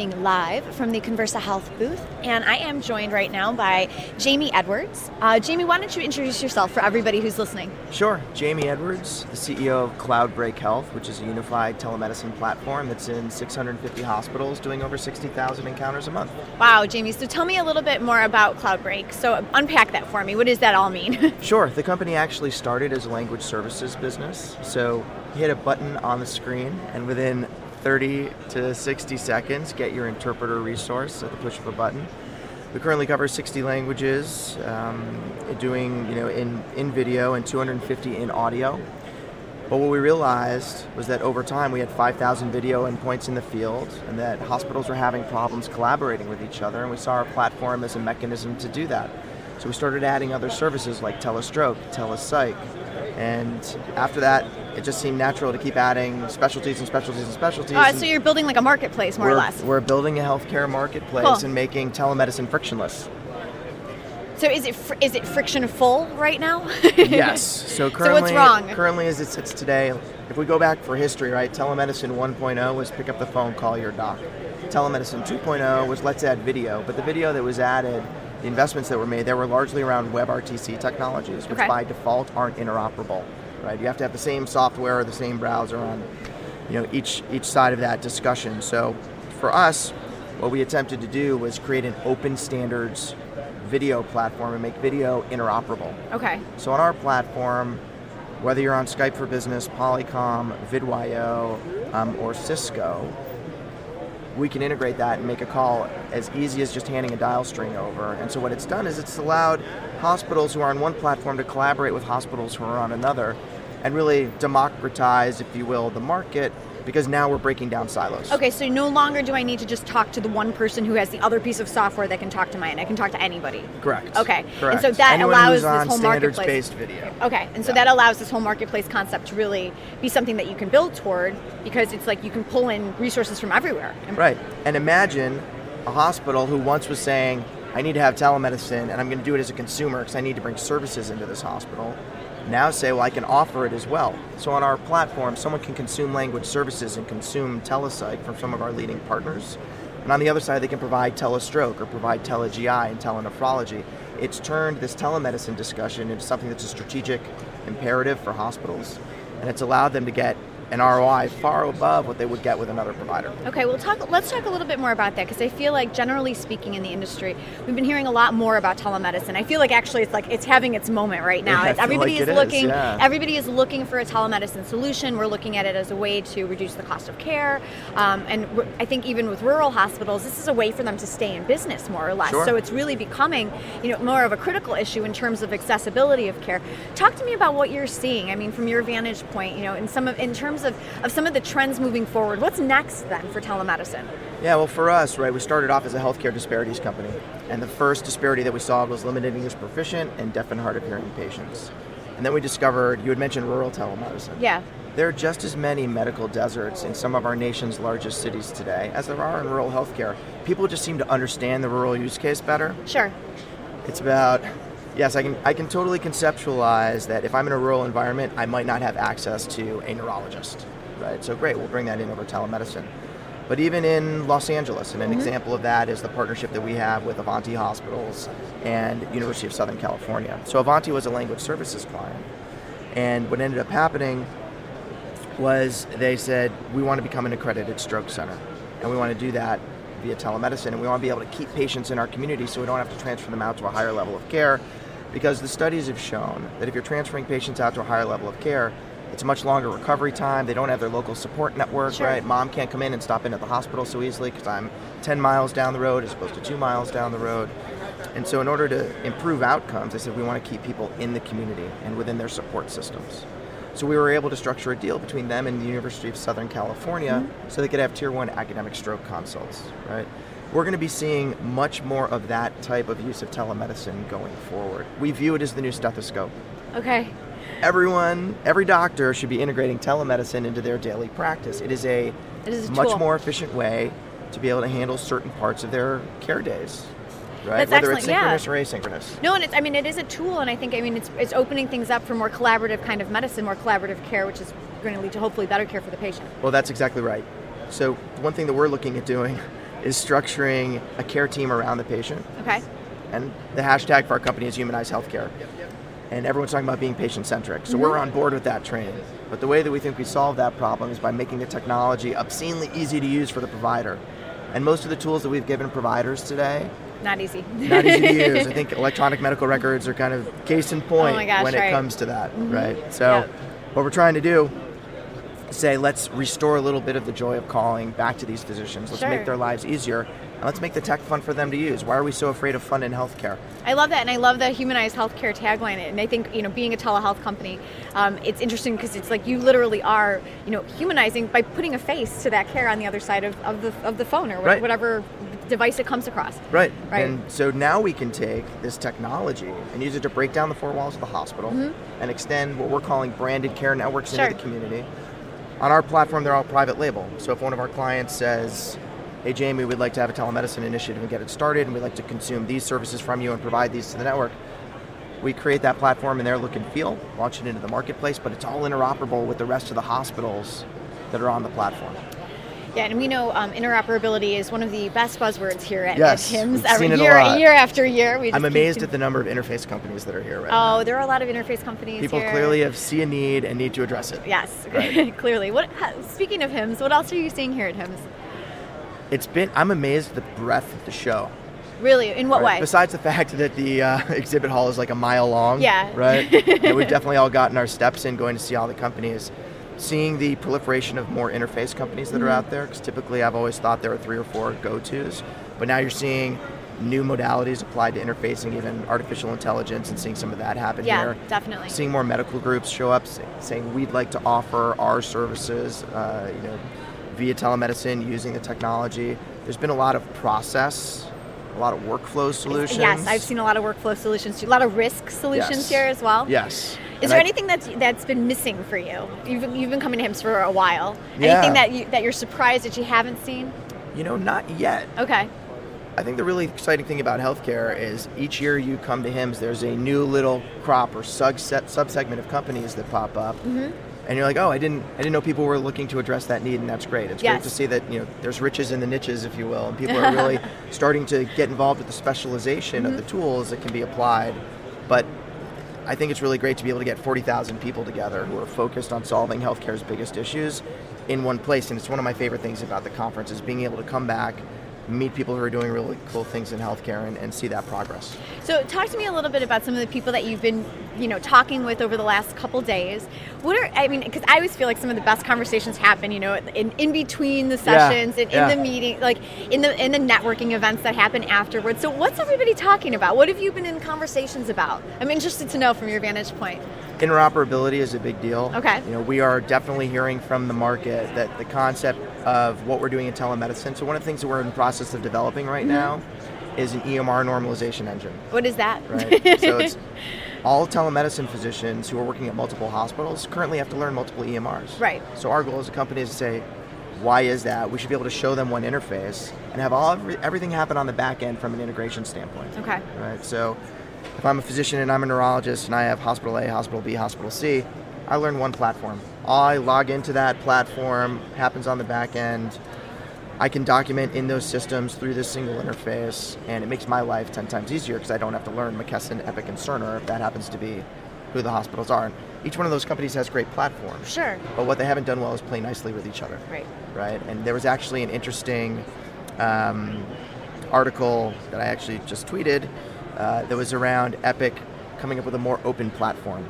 broadcasting live from the Conversa Health booth, and I am joined right now by Jamey Edwards. Uh, Jamey, why don't you introduce yourself for everybody who's listening? Sure. Jamey Edwards, the CEO of Cloudbreak Health, which is a unified telemedicine platform that's in 650 hospitals doing over 60,000 encounters a month. Wow, Jamey. So tell me a little bit more about Cloudbreak. So unpack that for me. What does that all mean? sure. The company actually started as a language services business. So you hit a button on the screen, and within 30 to 60 seconds, get your interpreter resource at the push of a button. We currently cover 60 languages, um, doing you know in, in video and 250 in audio. But what we realized was that over time we had 5,000 video endpoints in the field, and that hospitals were having problems collaborating with each other, and we saw our platform as a mechanism to do that. So we started adding other services like telestroke, telepsych, and after that, it just seemed natural to keep adding specialties and specialties and specialties. So you're building like a marketplace, more or less. We're building a healthcare marketplace cool. and making telemedicine frictionless. So is it fr- is it friction full right now? yes. So currently, so? Currently, as it sits today, if we go back for history, right? Telemedicine 1.0 was pick up the phone, call your doc. Telemedicine 2.0 was let's add video, but the video that was added the investments that were made there were largely around WebRTC technologies, which okay. by default aren't interoperable. Right? You have to have the same software or the same browser on, you know, each each side of that discussion. So, for us, what we attempted to do was create an open standards video platform and make video interoperable. Okay. So on our platform, whether you're on Skype for Business, Polycom, Vidyo, um, or Cisco, we can integrate that and make a call as easy as just handing a dial string over. And so what it's done is it's allowed hospitals who are on one platform to collaborate with hospitals who are on another and really democratize, if you will, the market because now we're breaking down silos. Okay, so no longer do I need to just talk to the one person who has the other piece of software that can talk to mine. I can talk to anybody. Correct. Okay. Correct. And so that Anyone allows this whole marketplace. Video. Okay, and so Yeah. that allows this whole marketplace concept to really be something that you can build toward because it's like you can pull in resources from everywhere. Right. And imagine a hospital who once was saying, I need to have telemedicine and I'm going to do it as a consumer because I need to bring services into this hospital. Now say, well, I can offer it as well. So on our platform, someone can consume language services and consume telepsych from some of our leading partners. And on the other side, they can provide telestroke or provide tele-GI and telenephrology. It's turned this telemedicine discussion into something that's a strategic imperative for hospitals. And it's allowed them to get an ROI far above what they would get with another provider. Okay, well, talk. Let's talk a little bit more about that because I feel like, generally speaking, in the industry, we've been hearing a lot more about telemedicine. I feel like actually it's like it's having its moment right now. Yeah, I It's- feel everybody like is, looking. yeah. Everybody is looking for a telemedicine solution. We're looking at it as a way to reduce the cost of care, um, and I think even with rural hospitals, this is a way for them to stay in business more or less. Sure. So it's really becoming, you know, more of a critical issue in terms of accessibility of care. Talk to me about what you're seeing. I mean, from your vantage point, you know, in some of in terms of of some of the trends moving forward. What's next then for telemedicine? Yeah, well, for us, right, we started off as a healthcare disparities company, and the first disparity that we solved was limited English proficient and deaf and hard of hearing patients. And then we discovered, you had mentioned rural telemedicine. Yeah. There are just as many medical deserts in some of our nation's largest cities today as there are in rural healthcare. People just seem to understand the rural use case better. Sure. It's about yes, I can I can totally conceptualize that if I'm in a rural environment, I might not have access to a neurologist. Right? So great, we'll bring that in over telemedicine. But even in Los Angeles, and an mm-hmm. example of that is the partnership that we have with Avanti Hospitals and University of Southern California. So Avanti was a language services client. And what ended up happening was they said, we want to become an accredited stroke center. And we want to do that via telemedicine. And we want to be able to keep patients in our community so we don't have to transfer them out to a higher level of care. Because the studies have shown that if you're transferring patients out to a higher level of care, it's a much longer recovery time. They don't have their local support network, Sure. right? Mom can't come in and stop in at the hospital so easily because I'm 10 miles down the road as opposed to two miles down the road. And so, in order to improve outcomes, they said we want to keep people in the community and within their support systems. So we were able to structure a deal between them and the University of Southern California mm-hmm. so they could have tier one academic stroke consults, right? We're going to be seeing much more of that type of use of telemedicine going forward. We view it as the new stethoscope. Okay. Everyone, every doctor should be integrating telemedicine into their daily practice. It is a It is a much tool. more efficient way to be able to handle certain parts of their care days, right? That's Whether excellent, it's yeah. synchronous or asynchronous. No, and it's, I mean, it is a tool, and I think, I mean, it's, it's opening things up for more collaborative kind of medicine, more collaborative care, which is going to lead to hopefully better care for the patient. Well, that's exactly right. So one thing that we're looking at doing is structuring a care team around the patient. Okay. And the hashtag for our company is humanize healthcare. And everyone's talking about being patient centric. So Mm-hmm. we're on board with that train. But the way that we think we solve that problem is by making the technology obscenely easy to use for the provider. And most of the tools that we've given providers today, Not easy. not easy to use. I think electronic medical records are kind of case in point Oh gosh, when right. it comes to that, right? So Yeah. what we're trying to do is say let's restore a little bit of the joy of calling back to these physicians. Let's Sure. make their lives easier and let's make the tech fun for them to use. Why are we so afraid of fun in healthcare? I love that, and I love the humanized healthcare tagline. And I think you know, being a telehealth company, um, it's interesting because it's like you literally are, you know, humanizing by putting a face to that care on the other side of, of the of the phone or Right. whatever device it comes across. Right. Right. And so now we can take this technology and use it to break down the four walls of the hospital and extend what we're calling branded care networks Mm-hmm. Sure. into the community. On our platform, they're all private label. So if one of our clients says, hey, Jamey, we'd like to have a telemedicine initiative and get it started, and we'd like to consume these services from you and provide these to the network, we create that platform in their look and feel, launch it into the marketplace, but it's all interoperable with the rest of the hospitals that are on the platform. Yeah, and we know um, interoperability is one of the best buzzwords here at, Yes, at HIMSS. Every it a year, year after year, we I'm amazed at the number of interface companies that are here right now. Oh, there are a lot of interface companies People here. clearly have see a need and need to address it. Yes, Right. clearly. What? Speaking of HIMSS, what else are you seeing here at HIMSS? It's been I'm amazed at the breadth of the show. Really, in what right? way? Besides the fact that the uh, exhibit hall is like a mile long. Yeah. Right. and we've definitely all gotten our steps in going to see all the companies. Seeing the proliferation of more interface companies that Mm-hmm. are out there, because typically I've always thought there were three or four go-tos, but now you're seeing new modalities applied to interfacing, even artificial intelligence, and seeing some of that happen Yeah, here. definitely. Seeing more medical groups show up say- saying we'd like to offer our services, uh, you know, via telemedicine using the technology. There's been a lot of process, a lot of workflow solutions. Yes, I've seen a lot of workflow solutions too. A lot of risk solutions Yes. here as well. Yes. Is And there I- anything that's that's been missing for you? You've, you've been coming to HIMSS for a while. Yeah. Anything that you that you're surprised that you haven't seen? You know, not yet. Okay. I think the really exciting thing about healthcare is each year you come to HIMSS, there's a new little crop or subset subsegment of companies that pop up, Mm-hmm. and you're like, oh, I didn't, I didn't know people were looking to address that need, and that's great. It's great to see that you know there's riches in the niches, if you will, and people are really starting to get involved with the specialization of the Mm-hmm. tools that can be applied. But I think it's really great to be able to get 40,000 people together who are focused on solving healthcare's biggest issues in one place. And it's one of my favorite things about the conference is being able to come back, meet people who are doing really cool things in healthcare, and, and see that progress. So talk to me a little bit about some of the people that you've been, you know, talking with over the last couple days. What are I mean, because I always feel like some of the best conversations happen, you know, in, in between the Yeah, sessions, in, yeah. in the meeting, like in the in the networking events that happen afterwards. So what's everybody talking about? What have you been in conversations about? I'm interested to know from your vantage point. Interoperability is a big deal. Okay. You know, we are definitely hearing from the market that the concept of what we're doing in telemedicine. So one of the things that we're in the process of developing right mm-hmm. now is an EMR normalization engine. What is that? right? so it's all telemedicine physicians who are working at multiple hospitals currently have to learn multiple EMRs. Right. So our goal as a company is to say, why is that? We should be able to show them one interface and have all every, everything happen on the back end from an integration standpoint. okay. Right. So if I'm a physician and I'm a neurologist and I have hospital A, hospital B, hospital C, I learn one platform. I log into that platform, happens on the back end. I can document in those systems through this single interface, and it makes my life 10 times easier because I don't have to learn McKesson, Epic, and Cerner if that happens to be who the hospitals are. And each one of those companies has great platforms. Sure. But what they haven't done well is play nicely with each other Right. right? And there was actually an interesting um, article that I actually just tweeted uh, that was around Epic coming up with a more open platform,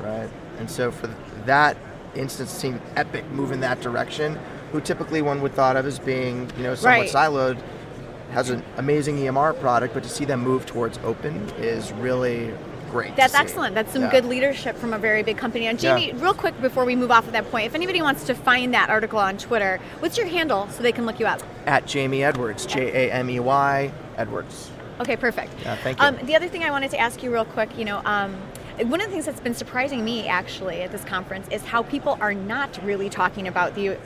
right? And so for that instance, seeing Epic move in that direction, who typically one would thought of as being, you know, somewhat Right. siloed, has an amazing EMR product, but to see them move towards open is really great. That's excellent. That's some Yeah. good leadership from a very big company. And Yeah. Jamey, real quick before we move off of that point, if anybody wants to find that article on Twitter, what's your handle so they can look you up? At Jamey Edwards, J A M E Y Edwards. Okay, perfect. Yeah, thank you. Um, the other thing I wanted to ask you real quick, you know, um, one of the things that's been surprising me actually at this conference is how people are not really talking about the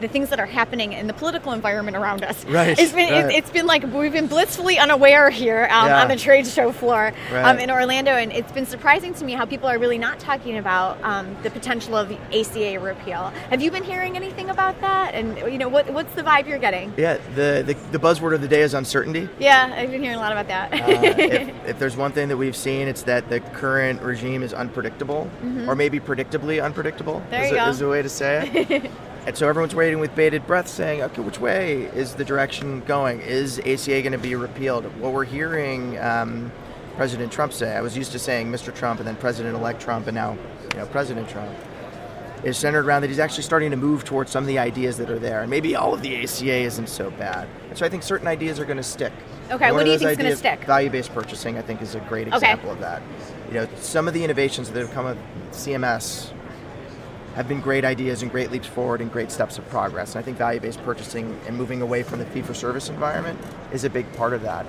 the things that are happening in the political environment around us. Right, It's been right. It, has been like we've been blissfully unaware here um, Yeah. on the trade show floor um, in Orlando, and it's been surprising to me how people are really not talking about um, the potential of ACA repeal. Have you been hearing anything about that? And you know, what, what's the vibe you're getting? Yeah, the, the, the buzzword of the day is uncertainty. Yeah, I've been hearing a lot about that. Uh, if, if there's one thing that we've seen, it's that the current regime is unpredictable, or maybe predictably unpredictable. Mm-hmm. There is, you a, go. is a way to say it. and so everyone's waiting with bated breath, saying, "Okay, which way is the direction going? Is ACA going to be repealed?" What we're hearing um, President Trump say, I was used to saying Mr. Trump and then President-elect Trump, and now you know President Trump. Is centered around that he's actually starting to move towards some of the ideas that are there, and maybe all of the ACA isn't so bad. And so I think certain ideas are going to stick. Okay, what do you those think's gonna stick? Value-based purchasing, I think, is a great Okay. example of that. You know, some of the innovations that have come of CMS have been great ideas and great leaps forward and great steps of progress. And I think value-based purchasing and moving away from the fee-for-service environment is a big part of that.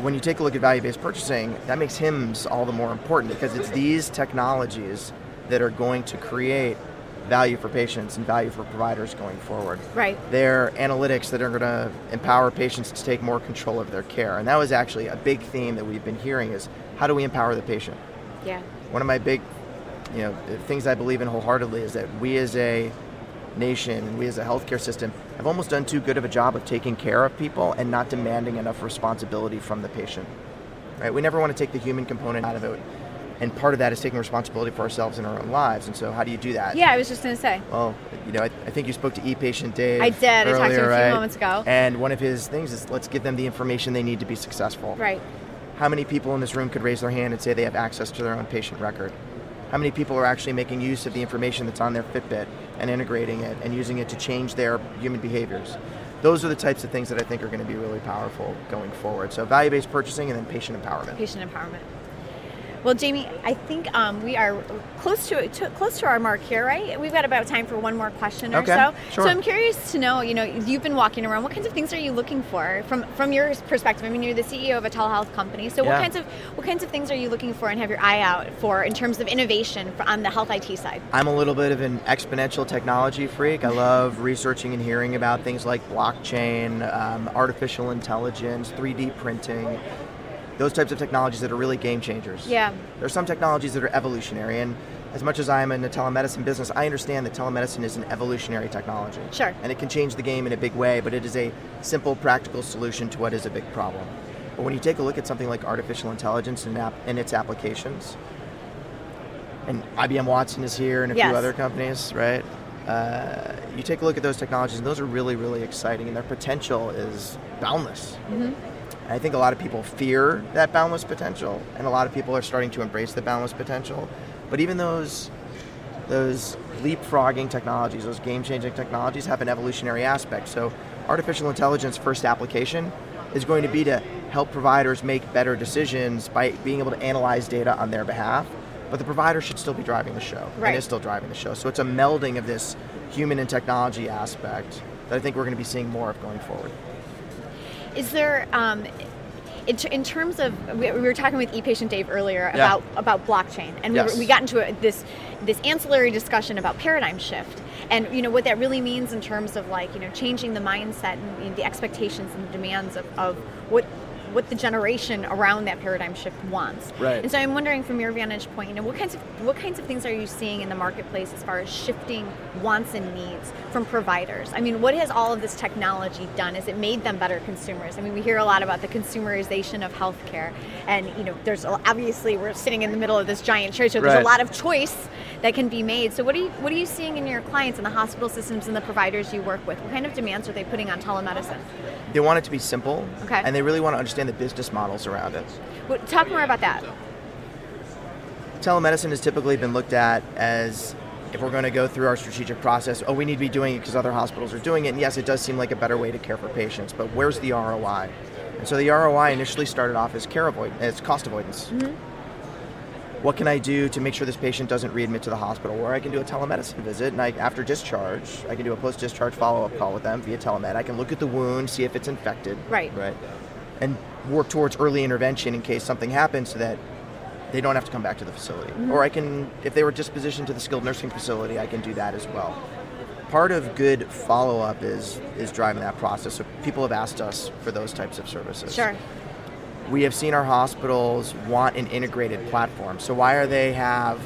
When you take a look at value-based purchasing, that makes HIMSS all the more important because it's these technologies that are going to create value for patients and value for providers going forward. right. They're analytics that are going to empower patients to take more control of their care. And that was actually a big theme that we've been hearing is how do we empower the patient? Yeah. One of my big, you know, the things I believe in wholeheartedly is that we as a nation and we as a healthcare system have almost done too good of a job of taking care of people and not demanding enough responsibility from the patient. Right? We never want to take the human component out of it. And part of that is taking responsibility for ourselves in our own lives. And so how do you do that? Yeah, I was just going to say. Well, you know, I, I think you spoke to e-patient Dave. I did. I talked to him earlier, a few moments ago. And one of his things is let's give them the information they need to be successful. Right. How many people in this room could raise their hand and say they have access to their own patient record? How many people are actually making use of the information that's on their Fitbit and integrating it and using it to change their human behaviors? Those are the types of things that I think are going to be really powerful going forward. So value-based purchasing and then patient empowerment. patient empowerment. Well, Jamey, I think um, we are close to, to close to our mark here, right? We've got about time for one more question or Okay, so. sure. So I'm curious to know, you know, you've been walking around. What kinds of things are you looking for from from your perspective? I mean, you're the CEO of a telehealth company. So Yeah. what kinds of what kinds of things are you looking for and have your eye out for in terms of innovation on the health IT side? I'm a little bit of an exponential technology freak. I love researching and hearing about things like blockchain, um, artificial intelligence, 3D printing, those types of technologies that are really game changers. Yeah. There are some technologies that are evolutionary, and as much as I'm in the telemedicine business, I understand that telemedicine is an evolutionary technology. Sure. And it can change the game in a big way, but it is a simple, practical solution to what is a big problem. But when you take a look at something like artificial intelligence and, app- and its applications, and IBM Watson is here and a Yes. few other companies, right? Uh, you take a look at those technologies, and those are really, really exciting, and their potential is boundless. And I think a lot of people fear that boundless potential, and a lot of people are starting to embrace the boundless potential. But even those those leapfrogging technologies, those game-changing technologies, have an evolutionary aspect. So, artificial intelligence first application is going to be to help providers make better decisions by being able to analyze data on their behalf. But the provider should still be driving the show, Right. and is still driving the show. So it's a melding of this human and technology aspect that I think we're going to be seeing more of going forward. Is there, um, in, in terms of, we, we were talking with ePatient Dave earlier Yeah. about about blockchain, and Yes. we, were, we got into a, this this ancillary discussion about paradigm shift, and you know what that really means in terms of like you know changing the mindset and you know, the expectations and the demands of, of what what the generation around that paradigm shift wants. Right. And so I'm wondering from your vantage point, you know, what kinds of what kinds of things are you seeing in the marketplace as far as shifting wants and needs from providers? I mean, what has all of this technology done? Has it made them better consumers? I mean, we hear a lot about the consumerization of healthcare, and you know, there's obviously we're sitting in the middle of this giant trade show. There's Right. a lot of choice that can be made. So what are you what are you seeing in your clients and the hospital systems and the providers you work with? What kind of demands are they putting on telemedicine? They want it to be simple, Okay. and they really want to understand the business models around it. What, talk more about that. Telemedicine has typically been looked at as if we're going to go through our strategic process, oh, we need to be doing it because other hospitals are doing it. And yes, it does seem like a better way to care for patients, but where's the ROI? And so the ROI initially started off as care avoid, as cost avoidance. Mm-hmm. What can I do to make sure this patient doesn't readmit to the hospital? Or I can do a telemedicine visit, and I, after discharge, I can do a post-discharge follow-up call with them via telemed. I can look at the wound, see if it's infected, Right. right, and work towards early intervention in case something happens, so that they don't have to come back to the facility. Mm-hmm. Or I can, if they were dispositioned to the skilled nursing facility, I can do that as well. part of good follow up is is driving that process. So people have asked us for those types of services. Sure. We have seen our hospitals want an integrated platform. So why are they have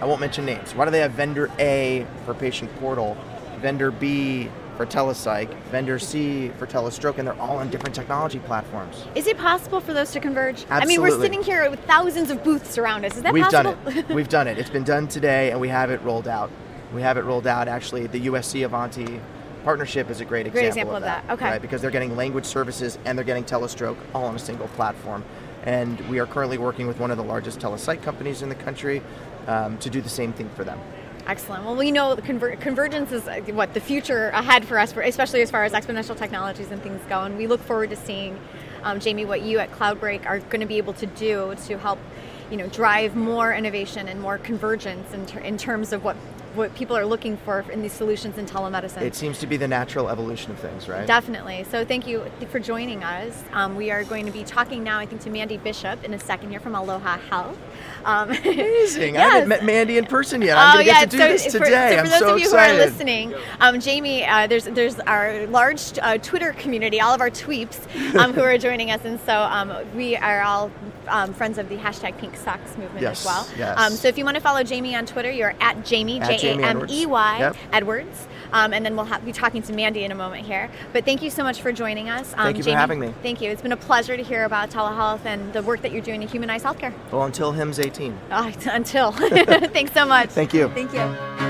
I won't mention names. Why do they have vendor A for patient portal, vendor B for telepsych, vendor C for telestroke, and they're all on different technology platforms. Is it possible for those to converge? Absolutely. I mean, we're sitting here with thousands of booths around us. Is that We've possible? done it. We've done it. It's been done today, and we have it rolled out. We have it rolled out. Actually, the USC Avanti partnership is a great example, Great example of that. Okay. Right, because they're getting language services and they're getting telestroke all on a single platform. And we are currently working with one of the largest telepsych companies in the country um, to do the same thing for them. Excellent. Well, we know conver- convergence is uh, what the future ahead for us, especially as far as exponential technologies and things go. And we look forward to seeing, um, Jamey, what you at Cloudbreak are going to be able to do to help, you know, drive more innovation and more convergence in, ter- in terms of what what people are looking for in these solutions in telemedicine. It seems to be the natural evolution of things, right? Definitely. So thank you for joining us. Um, we are going to be talking now, I think, to Mandy Bishop in a second here from Aloha Health. Um, Amazing. I haven't met Mandy in person yet. I'm oh going to yeah, get to do so this for- today. so for I'm those so of you excited. who are listening, um, Jamey, uh, there's there's our large uh, Twitter community, all of our tweeps, um, who are joining us, and so um, we are all um, friends of the hashtag Pink Socks movement Yes, as well. yes. Um, so if you want to follow Jamey on Twitter, you're at Jamey J Jamie A M E Y. Edwards, um, and then we'll ha- be talking to Mandy in a moment here. But thank you so much for joining us. Um, Thank you for having me. Thank you. It's been a pleasure to hear about telehealth and the work that you're doing to humanize healthcare. Well, until HIMSS 18. Uh, until. Thanks so much. Thank you. Thank you.